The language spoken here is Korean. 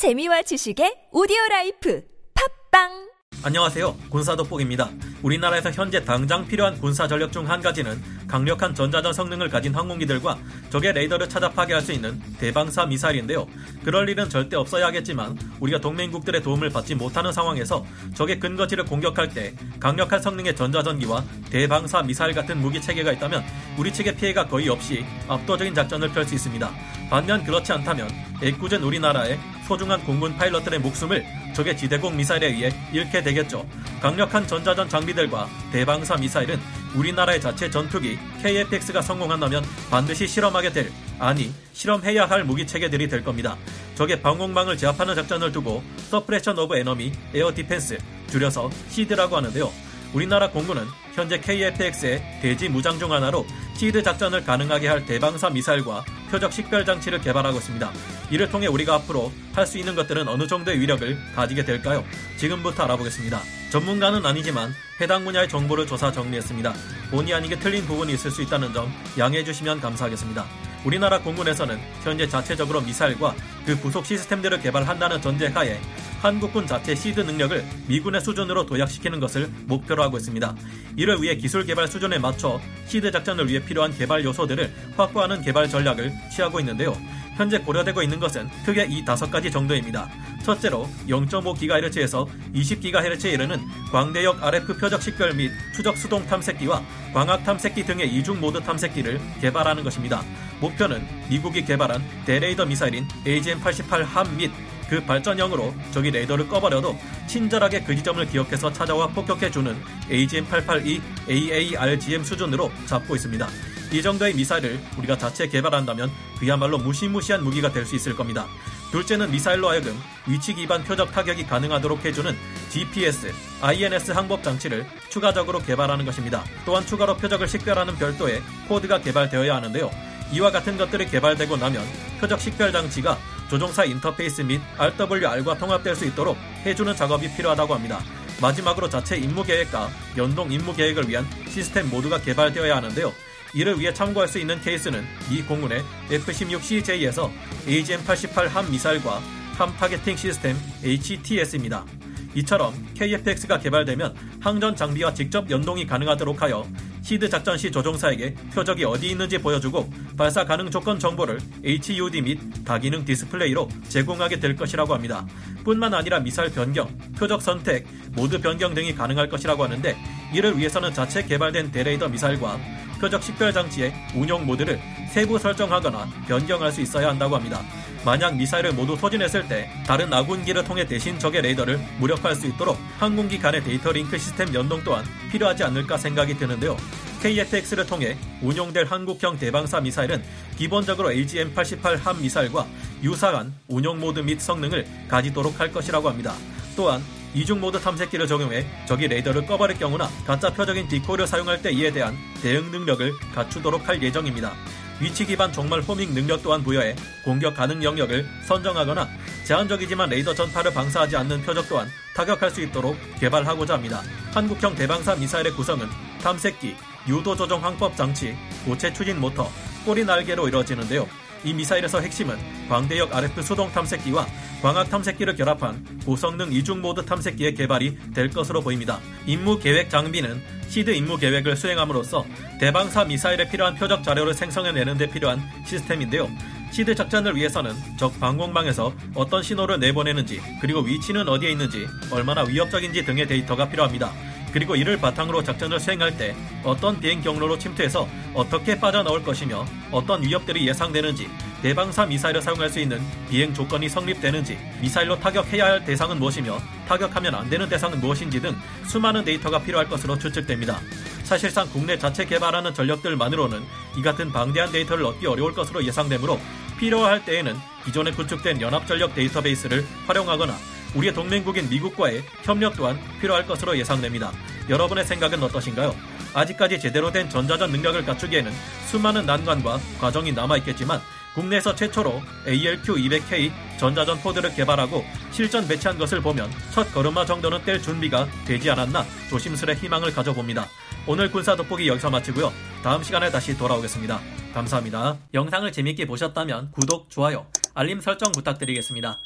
재미와 지식의 오디오 라이프 팟빵 안녕하세요. 군사돋보기입니다. 우리나라에서 현재 당장 필요한 군사 전력 중 한 가지는 강력한 전자전 성능을 가진 항공기들과 적의 레이더를 찾아 파괴할 수 있는 대방사 미사일인데요. 그럴 일은 절대 없어야 하겠지만 우리가 동맹국들의 도움을 받지 못하는 상황에서 적의 근거지를 공격할 때 강력한 성능의 전자전기와 대방사 미사일 같은 무기 체계가 있다면 우리 측의 피해가 거의 없이 압도적인 작전을 펼 수 있습니다. 반면 그렇지 않다면 애꿎은 우리나라의 소중한 공군 파일럿들의 목숨을 적의 지대공 미사일에 의해 잃게 되겠죠. 강력한 전자전 장비들과 대방사 미사일은 우리나라의 자체 전투기 KF-X가 성공한다면 반드시 실험하게 될, 아니 실험해야 할 무기 체계들이 될 겁니다. 적의 방공망을 제압하는 작전을 두고 Suppression of Enemy Air Defense, 줄여서 SEAD라고 하는데요. 우리나라 공군은 현재 KF-X의 대지 무장 중 하나로 시드 작전을 가능하게 할 대방사 미사일과 표적 식별 장치를 개발하고 있습니다. 이를 통해 우리가 앞으로 할 수 있는 것들은 어느 정도의 위력을 가지게 될까요? 지금부터 알아보겠습니다. 전문가는 아니지만 해당 분야의 정보를 조사 정리했습니다. 본의 아니게 틀린 부분이 있을 수 있다는 점 양해해 주시면 감사하겠습니다. 우리나라 공군에서는 현재 자체적으로 미사일과 그 부속 시스템들을 개발한다는 전제하에 한국군 자체 시드 능력을 미군의 수준으로 도약시키는 것을 목표로 하고 있습니다. 이를 위해 기술 개발 수준에 맞춰 시드 작전을 위해 필요한 개발 요소들을 확보하는 개발 전략을 취하고 있는데요. 현재 고려되고 있는 것은 크게 이 다섯 가지 정도입니다. 첫째로 0.5GHz에서 20GHz에 이르는 광대역 RF 표적 식별 및 추적 수동 탐색기와 광학 탐색기 등의 이중 모드 탐색기를 개발하는 것입니다. 목표는 미국이 개발한 대레이더 미사일인 AGM-88 함 및 그 발전형으로 적이 레이더를 꺼버려도 친절하게 그 지점을 기억해서 찾아와 폭격해주는 AGM-882 AARGM 수준으로 잡고 있습니다. 이 정도의 미사일을 우리가 자체 개발한다면 그야말로 무시무시한 무기가 될 수 있을 겁니다. 둘째는 미사일로 하여금 위치 기반 표적 타격이 가능하도록 해주는 GPS, INS 항법 장치를 추가적으로 개발하는 것입니다. 또한 추가로 표적을 식별하는 별도의 코드가 개발되어야 하는데요. 이와 같은 것들이 개발되고 나면 표적 식별 장치가 조종사 인터페이스 및 RWR과 통합될 수 있도록 해주는 작업이 필요하다고 합니다. 마지막으로 자체 임무 계획과 연동 임무 계획을 위한 시스템 모두가 개발되어야 하는데요. 이를 위해 참고할 수 있는 케이스는 미 공군의 F-16CJ에서 AGM-88 HARM 미사일과 HARM targeting system HTS입니다. 이처럼 KF-X가 개발되면 항전 장비와 직접 연동이 가능하도록 하여 SEAD 작전 시 조종사에게 표적이 어디 있는지 보여주고 발사 가능 조건 정보를 HUD 및 다기능 디스플레이로 제공하게 될 것이라고 합니다. 뿐만 아니라 미사일 변경, 표적 선택, 모드 변경 등이 가능할 것이라고 하는데 이를 위해서는 자체 개발된 대레이더 미사일과 표적 식별 장치의 운용 모드를 세부 설정하거나 변경할 수 있어야 한다고 합니다. 만약 미사일을 모두 소진했을 때 다른 아군기를 통해 대신 적의 레이더를 무력화할 수 있도록 항공기 간의 데이터 링크 시스템 연동 또한 필요하지 않을까 생각이 드는데요. KF-X를 통해 운용될 한국형 대방사 미사일은 기본적으로 AGM-88 HARM 미사일과 유사한 운용 모드 및 성능을 가지도록 할 것이라고 합니다. 또한 이중 모드 탐색기를 적용해 적이 레이더를 꺼버릴 경우나 가짜 표적인 decoy를 사용할 때 이에 대한 대응 능력을 갖추도록 할 예정입니다. 위치 기반 정밀 homing 능력 또한 부여해 공격 가능 영역을 선정하거나 제한적이지만 레이더 전파를 방사하지 않는 표적 또한 타격할 수 있도록 개발하고자 합니다. 한국형 대방사 미사일의 구성은 탐색기, 유도 조종 항법 장치, 고체 추진 모터, 꼬리 날개로 이루어지는데요. 이 미사일에서 핵심은 광대역 RF 수동 탐색기와 광학 탐색기를 결합한 고성능 이중 모드 탐색기의 개발이 될 것으로 보입니다. 임무 계획 장비는 SEAD 임무 계획을 수행함으로써 대방사 미사일에 필요한 표적 자료를 생성해내는 데 필요한 시스템인데요. SEAD 작전을 위해서는 적 방공망에서 어떤 신호를 내보내는지 그리고 위치는 어디에 있는지 얼마나 위협적인지 등의 데이터가 필요합니다. 그리고 이를 바탕으로 작전을 수행할 때 어떤 비행 경로로 침투해서 어떻게 빠져나올 것이며 어떤 위협들이 예상되는지 대방사 미사일을 사용할 수 있는 비행 조건이 성립되는지 미사일로 타격해야 할 대상은 무엇이며 타격하면 안 되는 대상은 무엇인지 등 수많은 데이터가 필요할 것으로 추측됩니다. 사실상 국내 자체 개발하는 전력들만으로는 이 같은 방대한 데이터를 얻기 어려울 것으로 예상되므로 필요할 때에는 기존에 구축된 연합전력 데이터베이스를 활용하거나 우리의 동맹국인 미국과의 협력 또한 필요할 것으로 예상됩니다. 여러분의 생각은 어떠신가요? 아직까지 제대로 된 전자전 능력을 갖추기에는 수많은 난관과 과정이 남아있겠지만 국내에서 최초로 ALQ200K 전자전 포드를 개발하고 실전 배치한 것을 보면 첫 걸음마 정도는 뗄 준비가 되지 않았나 조심스레 희망을 가져봅니다. 오늘 군사 돋보기 여기서 마치고요. 다음 시간에 다시 돌아오겠습니다. 감사합니다. 영상을 재밌게 보셨다면 구독, 좋아요, 알림 설정 부탁드리겠습니다.